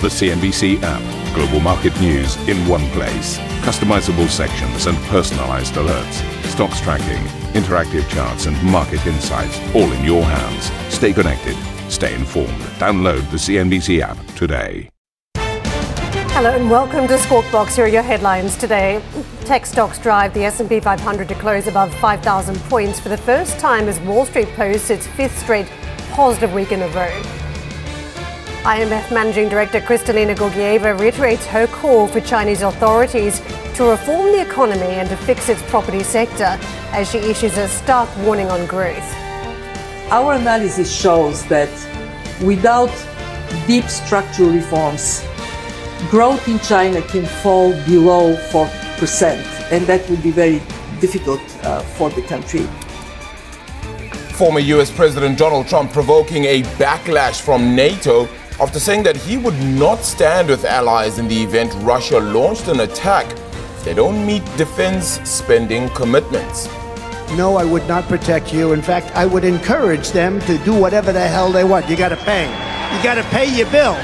The CNBC app. Global market news in one place. Customizable sections and personalized alerts. Stocks tracking, interactive charts, and market insights all in your hands. Stay connected. Stay informed. Download the CNBC app today. Hello and welcome to Squawk Box. Here are your headlines today. Tech stocks drive the S&P 500 to close above 5,000 points for the first time as Wall Street posts its fifth straight positive week in a row. IMF Managing Director Kristalina Georgieva reiterates her call for Chinese authorities to reform the economy and to fix its property sector as she issues a stark warning on growth. Our analysis shows that without deep structural reforms, growth in China can fall below 4%, and that would be very difficult uh, for the country. Former US President Donald Trump provoking a backlash from NATO after saying that he would not stand with allies in the event Russia launched an attack if they don't meet defense spending commitments. No, I would not protect you. In fact, I would encourage them to do whatever the hell they want. You got to pay. You got to pay your bills.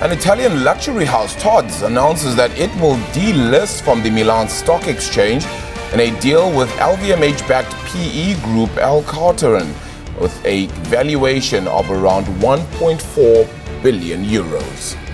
An Italian luxury house, Tod's, announces that it will delist from the Milan Stock Exchange in a deal with LVMH backed PE group L Catterton with a valuation of around 1.4 billion euros.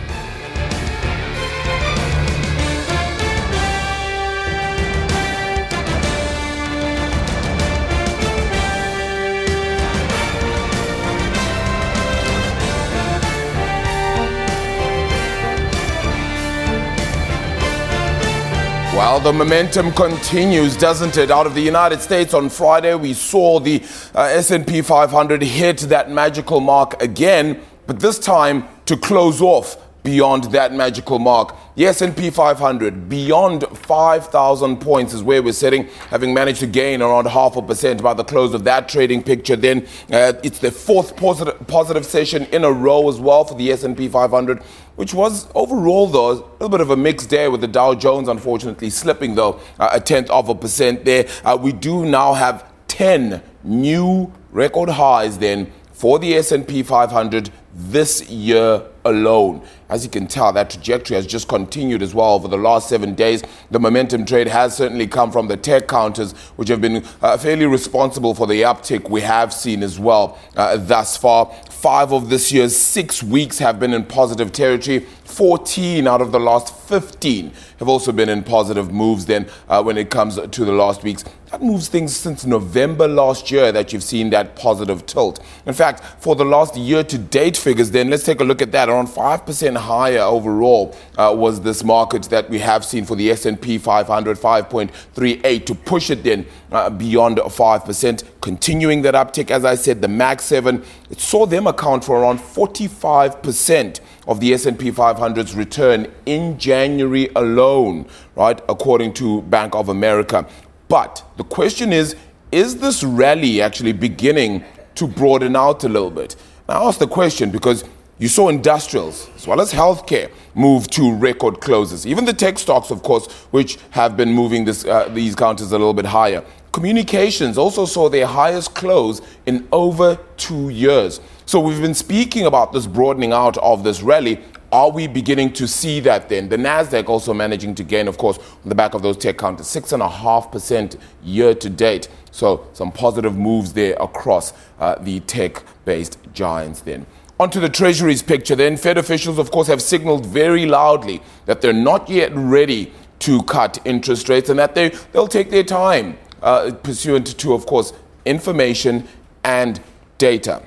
The momentum continues, doesn't it? Out of the United States on Friday, we saw the uh, S&P 500 hit that magical mark again, but this time to close off beyond that magical mark. The S&P 500 beyond 5,000 points is where we're sitting, having managed to gain around half a percent by the close of that trading picture. Then uh, it's the fourth positive, positive session in a row as well for the S&P 500, which was overall though a little bit of a mixed day with the Dow Jones unfortunately slipping though uh, a tenth of a percent there. Uh, we do now have 10 new record highs then for the S&P 500 this year alone. As you can tell, that trajectory has just continued as well over the last seven days. The momentum trade has certainly come from the tech counters, which have been uh, fairly responsible for the uptick we have seen as well uh, thus far. Five of this year's six weeks have been in positive territory. 14 out of the last 15 have also been in positive moves then uh, when it comes to the last weeks. That moves things since November last year that you've seen that positive tilt. In fact, for the last year to date figures, then let's take a look at that. Around 5% higher overall uh, was this market that we have seen for the S&P 500, 5.38 to push it then uh, beyond 5%. Continuing that uptick, as I said, the Mag 7, it saw them account for around 45% of the S&P 500's return in January alone, right, according to Bank of America. But the question is, is this rally actually beginning to broaden out a little bit? Now, I ask the question because you saw industrials as well as healthcare move to record closes. Even the tech stocks, of course, which have been moving this, uh, these counters a little bit higher. Communications also saw their highest close in over two years. So we've been speaking about this broadening out of this rally. Are we beginning to see that then? The NASDAQ also managing to gain, of course, on the back of those tech counters, 6.5% year to date. So some positive moves there across uh, the tech based giants then. Onto the Treasury's picture then. Fed officials, of course, have signaled very loudly that they're not yet ready to cut interest rates and that they, they'll take their time, uh, pursuant to, of course, information and data.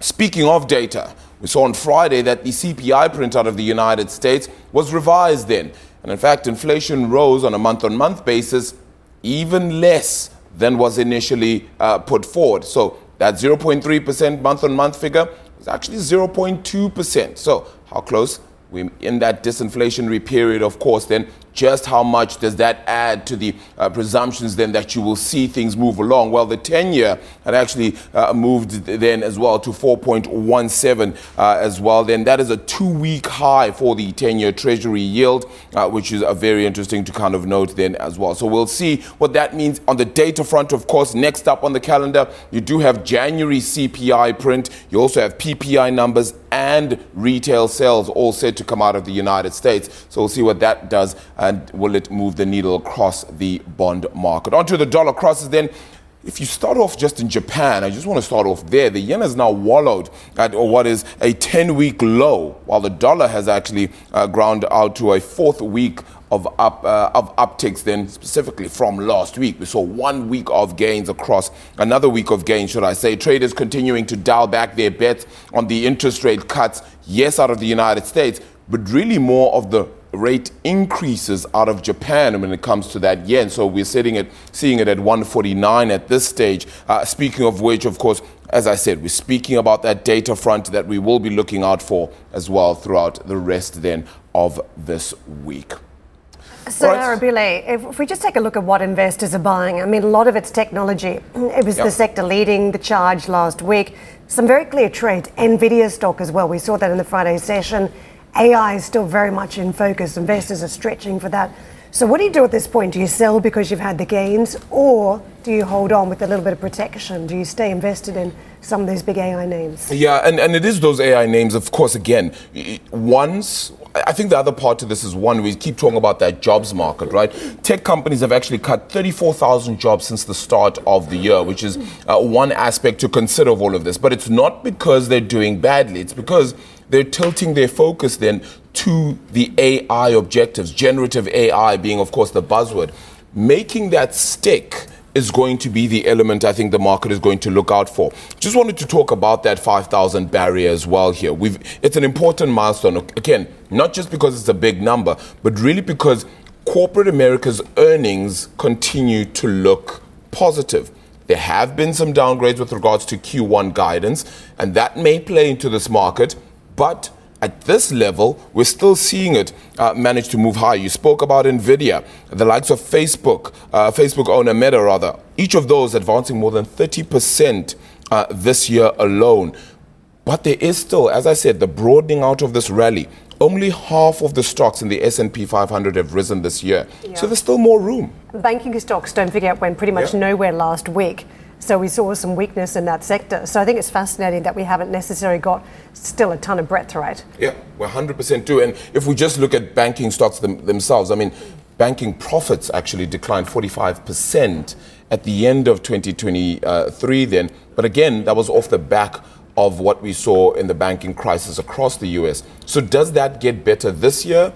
Speaking of data, we saw on Friday that the CPI print out of the United States was revised then. And in fact, inflation rose on a month on month basis even less than was initially uh, put forward. So that 0.3% month on month figure was actually 0.2%. So, how close? We're in that disinflationary period, of course, then just how much does that add to the uh, presumptions then that you will see things move along? Well, the 10 year had actually uh, moved then as well to 4.17 uh, as well. Then that is a two week high for the 10 year Treasury yield, uh, which is very interesting to kind of note then as well. So we'll see what that means on the data front, of course. Next up on the calendar, you do have January CPI print, you also have PPI numbers and retail sales all said to come out of the United States. So we'll see what that does and will it move the needle across the bond market. Onto the dollar crosses then. If you start off just in Japan, I just want to start off there. The yen has now wallowed at what is a 10 week low, while the dollar has actually uh, ground out to a fourth week of up uh, of upticks then specifically from last week. We saw one week of gains across another week of gains, should I say. Traders continuing to dial back their bets on the interest rate cuts, yes, out of the United States, but really more of the rate increases out of Japan when it comes to that yen. So we're sitting at seeing it at 149 at this stage. Uh, speaking of which, of course, as I said, we're speaking about that data front that we will be looking out for as well throughout the rest then of this week. So, right. Arabile, if we just take a look at what investors are buying, I mean, a lot of it's technology. It was yep. the sector leading the charge last week. Some very clear trades. Nvidia stock as well. We saw that in the Friday session. AI is still very much in focus. Investors are stretching for that. So, what do you do at this point? Do you sell because you've had the gains, or do you hold on with a little bit of protection? Do you stay invested in some of these big AI names? Yeah, and, and it is those AI names, of course, again, once I think the other part to this is one, we keep talking about that jobs market, right? Tech companies have actually cut 34,000 jobs since the start of the year, which is uh, one aspect to consider of all of this. But it's not because they're doing badly, it's because they're tilting their focus then to the AI objectives, generative AI being, of course, the buzzword. Making that stick is going to be the element I think the market is going to look out for. Just wanted to talk about that 5,000 barrier as well here. We've, it's an important milestone. Again, not just because it's a big number, but really because corporate America's earnings continue to look positive. There have been some downgrades with regards to Q1 guidance, and that may play into this market, but at this level, we're still seeing it uh, manage to move high. You spoke about Nvidia, the likes of Facebook, uh, Facebook owner Meta, rather. Each of those advancing more than 30% uh, this year alone. But there is still, as I said, the broadening out of this rally. Only half of the stocks in the S&P 500 have risen this year. Yeah. So there's still more room. Banking stocks, don't forget, went pretty much yeah. nowhere last week. So we saw some weakness in that sector. So I think it's fascinating that we haven't necessarily got still a ton of breadth, right? Yeah, we're 100% do. And if we just look at banking stocks them, themselves, I mean, banking profits actually declined 45% at the end of 2023 then. But again, that was off the back of what we saw in the banking crisis across the US. So does that get better this year?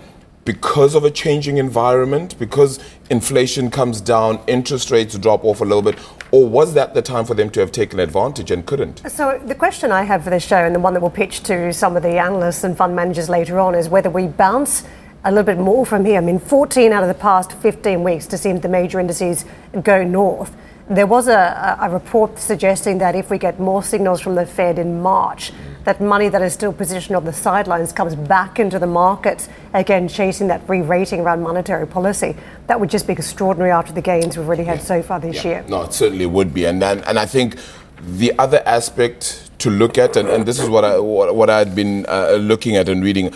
Because of a changing environment, because inflation comes down, interest rates drop off a little bit, or was that the time for them to have taken advantage and couldn't? So, the question I have for this show, and the one that we'll pitch to some of the analysts and fund managers later on, is whether we bounce a little bit more from here. I mean, 14 out of the past 15 weeks to see the major indices go north. There was a, a report suggesting that if we get more signals from the Fed in March, that money that is still positioned on the sidelines comes back into the markets, again, chasing that re rating around monetary policy. That would just be extraordinary after the gains we've really had yeah. so far this yeah. year. No, it certainly would be. And, then, and I think the other aspect to look at, and, and this is what, I, what, what I'd been uh, looking at and reading.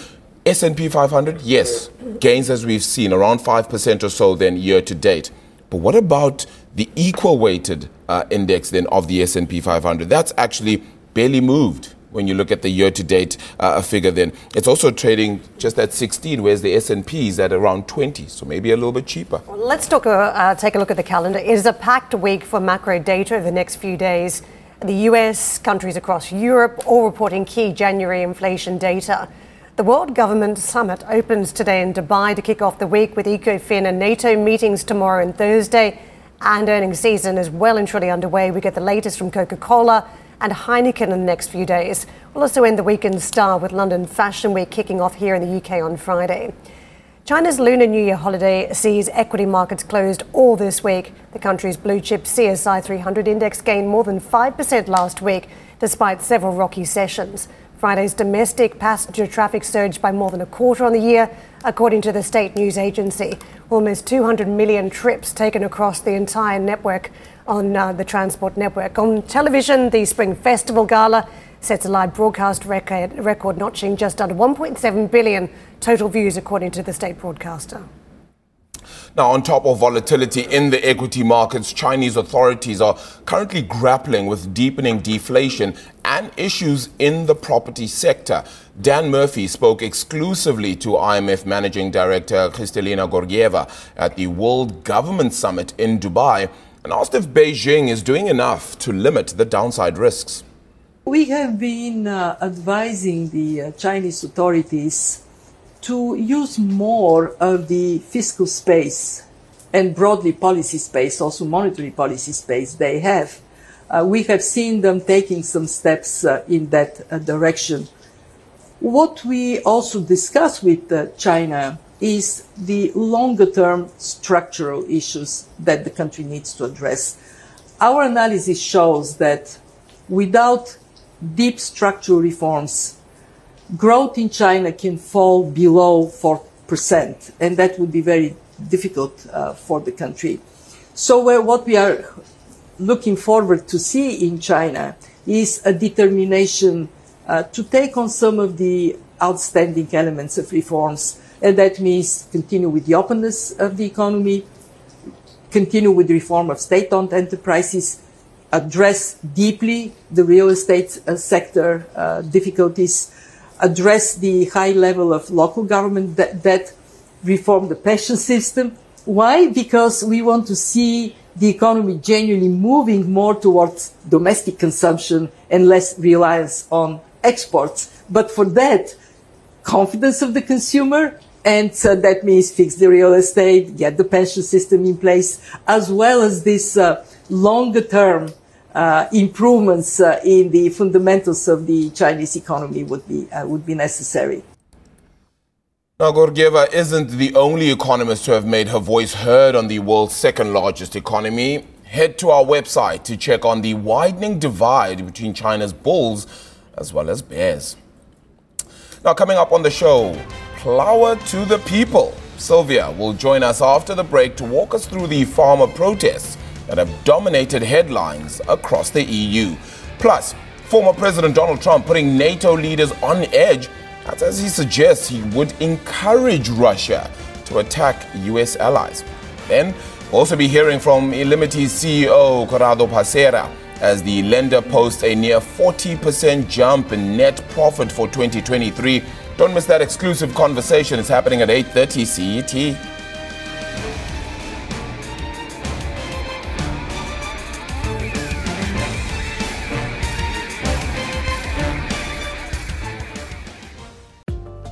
S&P 500, yes, gains as we've seen, around 5% or so then year to date. But what about the equal weighted uh, index then of the S&P 500? That's actually barely moved when you look at the year-to-date uh, figure then. It's also trading just at 16 whereas the S&P is at around 20 so maybe a little bit cheaper. Well, let's talk, uh, uh, take a look at the calendar. It is a packed week for macro data over the next few days. The US countries across Europe all reporting key January inflation data. The World Government Summit opens today in Dubai to kick off the week with ECOFIN and NATO meetings tomorrow and Thursday and earnings season is well and truly underway. We get the latest from Coca Cola and Heineken in the next few days. We'll also end the weekend star with London Fashion Week kicking off here in the UK on Friday. China's Lunar New Year holiday sees equity markets closed all this week. The country's blue chip CSI 300 index gained more than 5% last week, despite several rocky sessions. Friday's domestic passenger traffic surged by more than a quarter on the year, according to the state news agency. Almost 200 million trips taken across the entire network on uh, the transport network. On television, the Spring Festival Gala sets a live broadcast record, record notching just under 1.7 billion total views, according to the state broadcaster. Now, on top of volatility in the equity markets, Chinese authorities are currently grappling with deepening deflation and issues in the property sector. Dan Murphy spoke exclusively to IMF Managing Director Kristalina Georgieva at the World Government Summit in Dubai and asked if Beijing is doing enough to limit the downside risks. We have been uh, advising the uh, Chinese authorities to use more of the fiscal space and broadly policy space, also monetary policy space they have. Uh, we have seen them taking some steps uh, in that uh, direction. What we also discuss with uh, China is the longer term structural issues that the country needs to address. Our analysis shows that without deep structural reforms, growth in China can fall below 4%, and that would be very difficult uh, for the country. So what we are looking forward to see in China is a determination uh, to take on some of the outstanding elements of reforms, and that means continue with the openness of the economy, continue with the reform of state-owned enterprises, address deeply the real estate uh, sector uh, difficulties, address the high level of local government debt, reform the pension system. Why? Because we want to see the economy genuinely moving more towards domestic consumption and less reliance on exports. But for that, confidence of the consumer, and so that means fix the real estate, get the pension system in place, as well as this uh, longer term uh, improvements uh, in the fundamentals of the Chinese economy would be, uh, would be necessary. Now, Georgieva isn't the only economist to have made her voice heard on the world's second largest economy. Head to our website to check on the widening divide between China's bulls as well as bears. Now, coming up on the show, Flour to the People. Sylvia will join us after the break to walk us through the farmer protests that have dominated headlines across the EU. Plus, former President Donald Trump putting NATO leaders on edge as he suggests he would encourage Russia to attack US allies. Then, we'll also be hearing from Illimity's CEO Corrado Passera as the lender posts a near 40% jump in net profit for 2023. Don't miss that exclusive conversation. It's happening at 8:30 CET.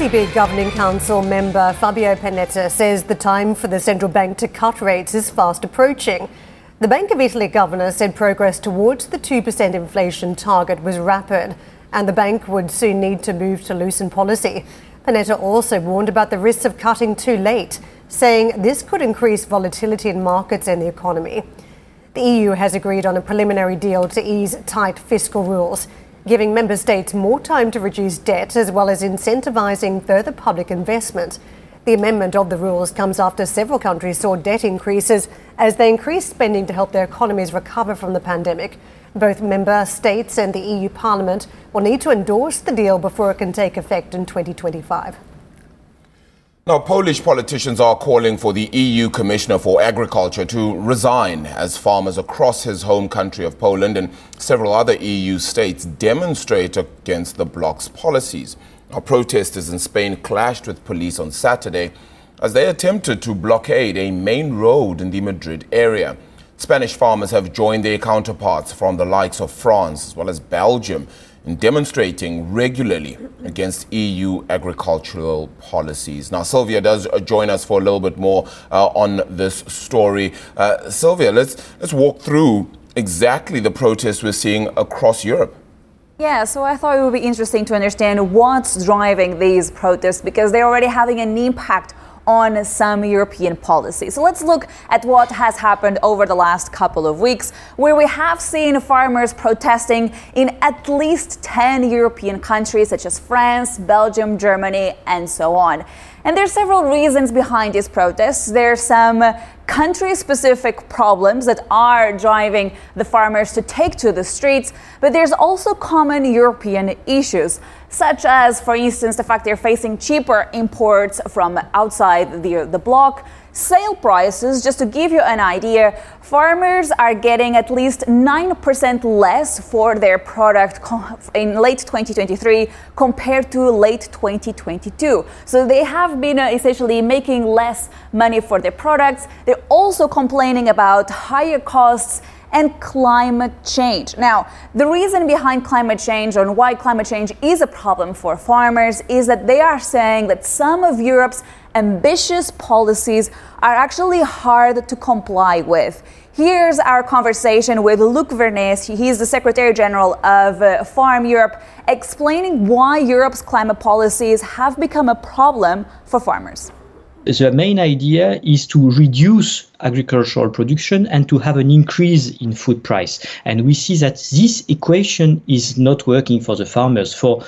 ECB Governing Council member Fabio Panetta says the time for the central bank to cut rates is fast approaching. The Bank of Italy governor said progress towards the 2% inflation target was rapid and the bank would soon need to move to loosen policy. Panetta also warned about the risks of cutting too late, saying this could increase volatility in markets and the economy. The EU has agreed on a preliminary deal to ease tight fiscal rules giving member states more time to reduce debt as well as incentivising further public investment. The amendment of the rules comes after several countries saw debt increases as they increased spending to help their economies recover from the pandemic. Both member states and the EU Parliament will need to endorse the deal before it can take effect in 2025. Now, Polish politicians are calling for the EU Commissioner for Agriculture to resign as farmers across his home country of Poland and several other EU states demonstrate against the bloc's policies. Protesters in Spain clashed with police on Saturday as they attempted to blockade a main road in the Madrid area. Spanish farmers have joined their counterparts from the likes of France as well as Belgium in demonstrating regularly against EU agricultural policies. Now, Sylvia does join us for a little bit more uh, on this story. Uh, Sylvia, let's, let's walk through exactly the protests we're seeing across Europe. Yeah, so I thought it would be interesting to understand what's driving these protests because they're already having an impact on some European policy. So let's look at what has happened over the last couple of weeks, where we have seen farmers protesting in at least 10 European countries, such as France, Belgium, Germany, and so on. And there's several reasons behind these protests. There's some country specific problems that are driving the farmers to take to the streets, but there's also common European issues, such as, for instance, the fact they're facing cheaper imports from outside the, the bloc Sale prices, just to give you an idea, farmers are getting at least 9% less for their product in late 2023 compared to late 2022. So they have been uh, essentially making less money for their products. They're also complaining about higher costs and climate change. Now, the reason behind climate change and why climate change is a problem for farmers is that they are saying that some of Europe's ambitious policies are actually hard to comply with. Here's our conversation with Luc Vernet. He's the Secretary General of uh, Farm Europe, explaining why Europe's climate policies have become a problem for farmers the main idea is to reduce agricultural production and to have an increase in food price. And we see that this equation is not working for the farmers for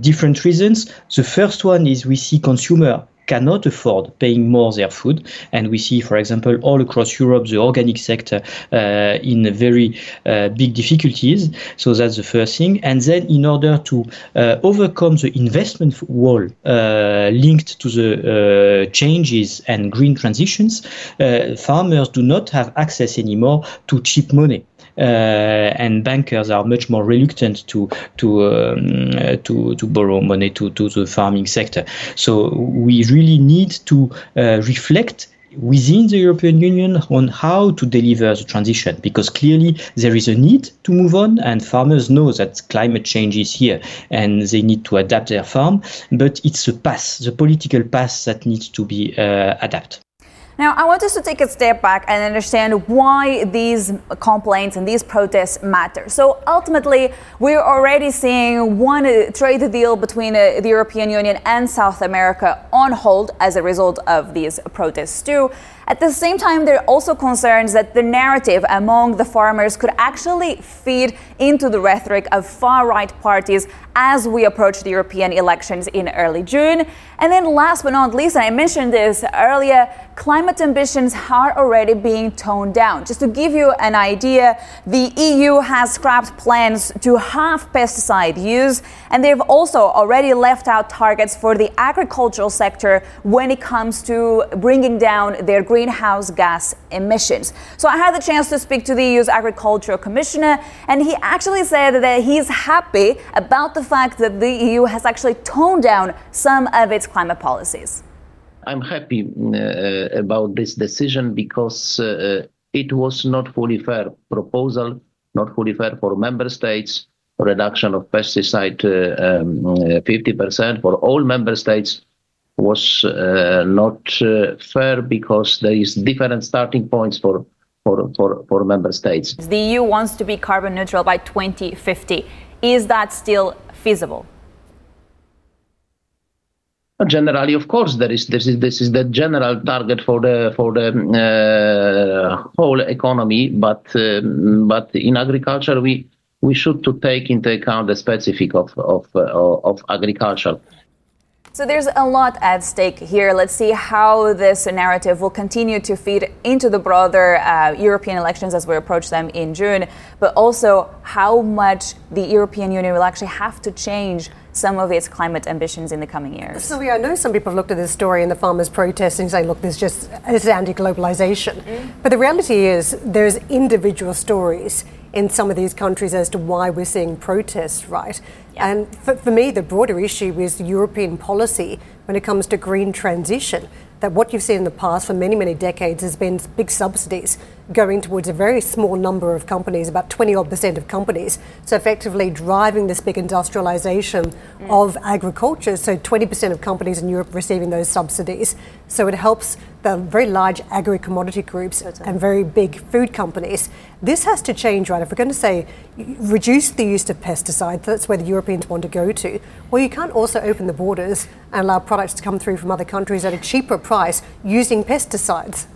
different reasons. The first one is we see consumer cannot afford paying more their food. And we see, for example, all across Europe, the organic sector uh, in very uh, big difficulties. So that's the first thing. And then, in order to uh, overcome the investment wall uh, linked to the uh, changes and green transitions, uh, farmers do not have access anymore to cheap money. Uh, and bankers are much more reluctant to to um, uh, to to borrow money to to the farming sector. So we really need to uh, reflect within the European Union on how to deliver the transition because clearly there is a need to move on and farmers know that climate change is here and they need to adapt their farm but it's a path the political path that needs to be uh, adapted now, I want us to take a step back and understand why these complaints and these protests matter. So, ultimately, we're already seeing one trade deal between uh, the European Union and South America on hold as a result of these protests, too. At the same time, there are also concerns that the narrative among the farmers could actually feed into the rhetoric of far right parties as we approach the European elections in early June. And then, last but not least, I mentioned this earlier, climate ambitions are already being toned down. Just to give you an idea, the EU has scrapped plans to halve pesticide use, and they've also already left out targets for the agricultural sector when it comes to bringing down their greenhouse gas emissions. So I had the chance to speak to the EU's agricultural commissioner, and he actually said that he's happy about the fact that the EU has actually toned down some of its climate policies. I'm happy uh, about this decision because uh, it was not fully fair proposal, not fully fair for member states. Reduction of pesticide uh, um, 50% for all member states was uh, not uh, fair because there is different starting points for, for, for, for member states. The EU wants to be carbon neutral by 2050. Is that still feasible? Generally, of course, there is this is this is the general target for the for the uh, whole economy. But uh, but in agriculture, we we should to take into account the specific of of uh, of agriculture. So there's a lot at stake here. Let's see how this narrative will continue to feed into the broader uh, European elections as we approach them in June, but also how much the European Union will actually have to change some of its climate ambitions in the coming years. So, I know some people have looked at this story and the farmers protesting, saying, look, this just this is anti-globalization. Mm. But the reality is there's individual stories in some of these countries as to why we're seeing protests, right? And for, for me, the broader issue is European policy when it comes to green transition that what you've seen in the past for many, many decades has been big subsidies going towards a very small number of companies, about 20 odd percent of companies. So effectively driving this big industrialization mm. of agriculture. So 20% of companies in Europe receiving those subsidies. So it helps the very large agri commodity groups and very big food companies. This has to change, right? If we're going to say reduce the use of pesticides, that's where the Europeans want to go to. Well, you can't also open the borders and allow products to come through from other countries at a cheaper price using pesticides.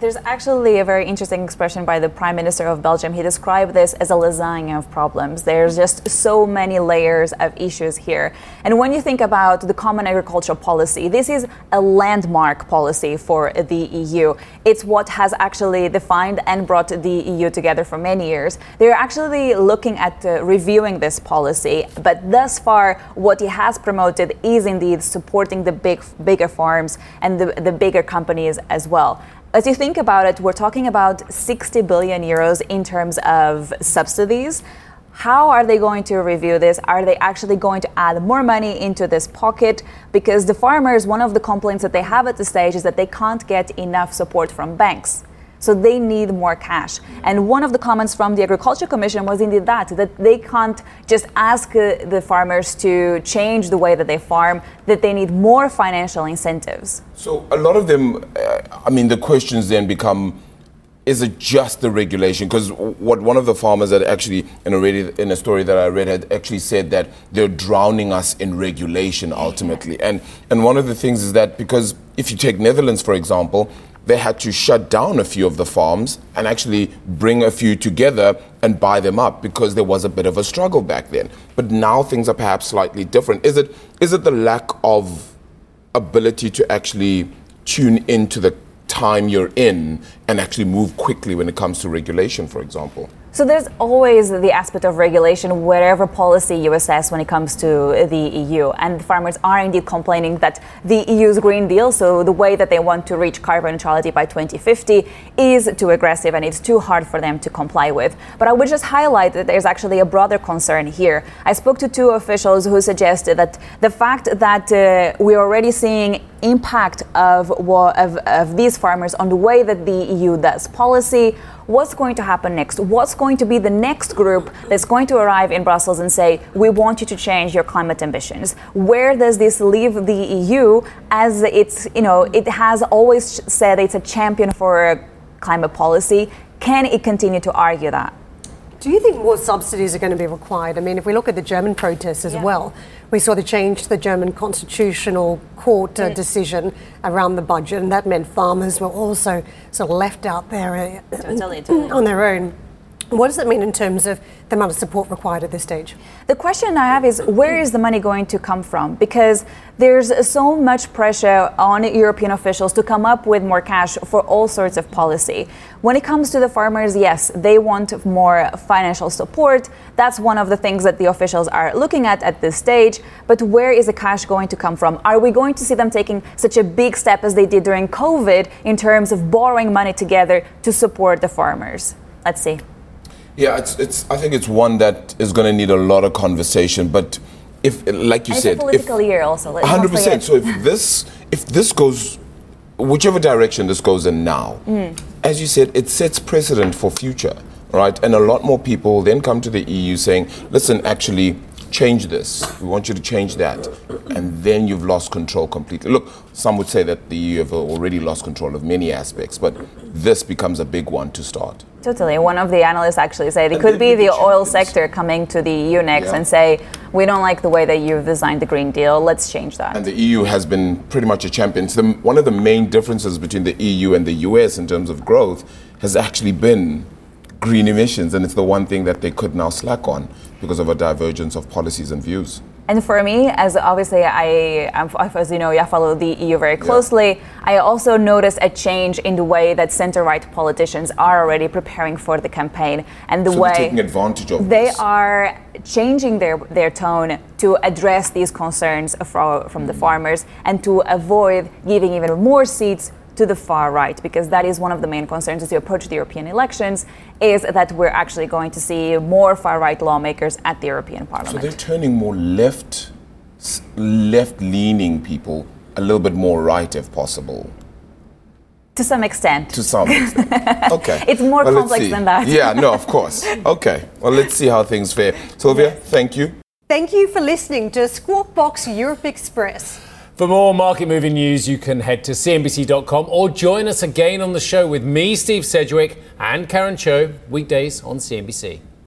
There's actually a very interesting expression by the Prime Minister of Belgium. He described this as a lasagna of problems. There's just so many layers of issues here. And when you think about the Common Agricultural Policy, this is a landmark policy for the EU. It's what has actually defined and brought the EU together for many years. They're actually looking at uh, reviewing this policy, but thus far, what he has promoted is indeed supporting the big, bigger farms and the, the bigger companies as well as you think about it, we're talking about 60 billion euros in terms of subsidies. How are they going to review this? Are they actually going to add more money into this pocket? Because the farmers, one of the complaints that they have at this stage is that they can't get enough support from banks. So they need more cash. And one of the comments from the Agriculture Commission was indeed that, that they can't just ask uh, the farmers to change the way that they farm, that they need more financial incentives. So a lot of them, uh, I mean, the questions then become, is it just the regulation? Because what one of the farmers that actually in a, in a story that I read had actually said that they're drowning us in regulation ultimately. And and one of the things is that because if you take Netherlands for example, they had to shut down a few of the farms and actually bring a few together and buy them up because there was a bit of a struggle back then. But now things are perhaps slightly different. Is it is it the lack of ability to actually tune into the time you're in and actually move quickly when it comes to regulation, for example? So there's always the aspect of regulation, wherever policy you assess when it comes to the EU. And farmers are indeed complaining that the EU's Green Deal, so the way that they want to reach carbon neutrality by 2050, is too aggressive and it's too hard for them to comply with. But I would just highlight that there's actually a broader concern here. I spoke to two officials who suggested that the fact that uh, we're already seeing impact of, of, of these farmers on the way that the EU does policy what's going to happen next? What's going to be the next group that's going to arrive in Brussels and say, we want you to change your climate ambitions? Where does this leave the EU as it's, you know, it has always said it's a champion for climate policy? Can it continue to argue that? Do you think more subsidies are going to be required? I mean, if we look at the German protests as yeah. well, we saw the change to the German constitutional court uh, mm. decision around the budget, and that meant farmers were also sort of left out there uh, totally, totally. on their own. What does that mean in terms of the amount of support required at this stage? The question I have is where is the money going to come from? Because there's so much pressure on European officials to come up with more cash for all sorts of policy. When it comes to the farmers, yes, they want more financial support. That's one of the things that the officials are looking at at this stage. But where is the cash going to come from? Are we going to see them taking such a big step as they did during COVID in terms of borrowing money together to support the farmers? Let's see. Yeah, it's, it's. I think it's one that is going to need a lot of conversation. But if, like you and said, it's a political if, year also. Hundred percent. So if this, if this goes, whichever direction this goes in now, mm. as you said, it sets precedent for future, right? And a lot more people then come to the EU saying, "Listen, actually, change this. We want you to change that. And then you've lost control completely. Look, some would say that the EU have already lost control of many aspects, but this becomes a big one to start. Totally. One of the analysts actually said it could be the oil sector coming to the EU next yeah. and say, we don't like the way that you've designed the Green Deal, let's change that. And the EU has been pretty much a champion. So the, one of the main differences between the EU and the US in terms of growth has actually been green emissions, and it's the one thing that they could now slack on because of a divergence of policies and views. And for me, as obviously I, as you know, I follow the EU very closely. Yeah. I also notice a change in the way that center-right politicians are already preparing for the campaign and the so way taking advantage of they this. are changing their their tone to address these concerns from, from mm. the farmers and to avoid giving even more seats to the far right, because that is one of the main concerns as you approach the European elections, is that we're actually going to see more far right lawmakers at the European Parliament. So they're turning more left, left leaning people a little bit more right, if possible. To some extent. To some extent. Okay. it's more well, complex than that. yeah, no, of course. Okay. Well, let's see how things fare. Sylvia, yes. thank you. Thank you for listening to Squawk Box Europe Express. For more market moving news, you can head to CNBC.com or join us again on the show with me, Steve Sedgwick, and Karen Tso, weekdays on CNBC.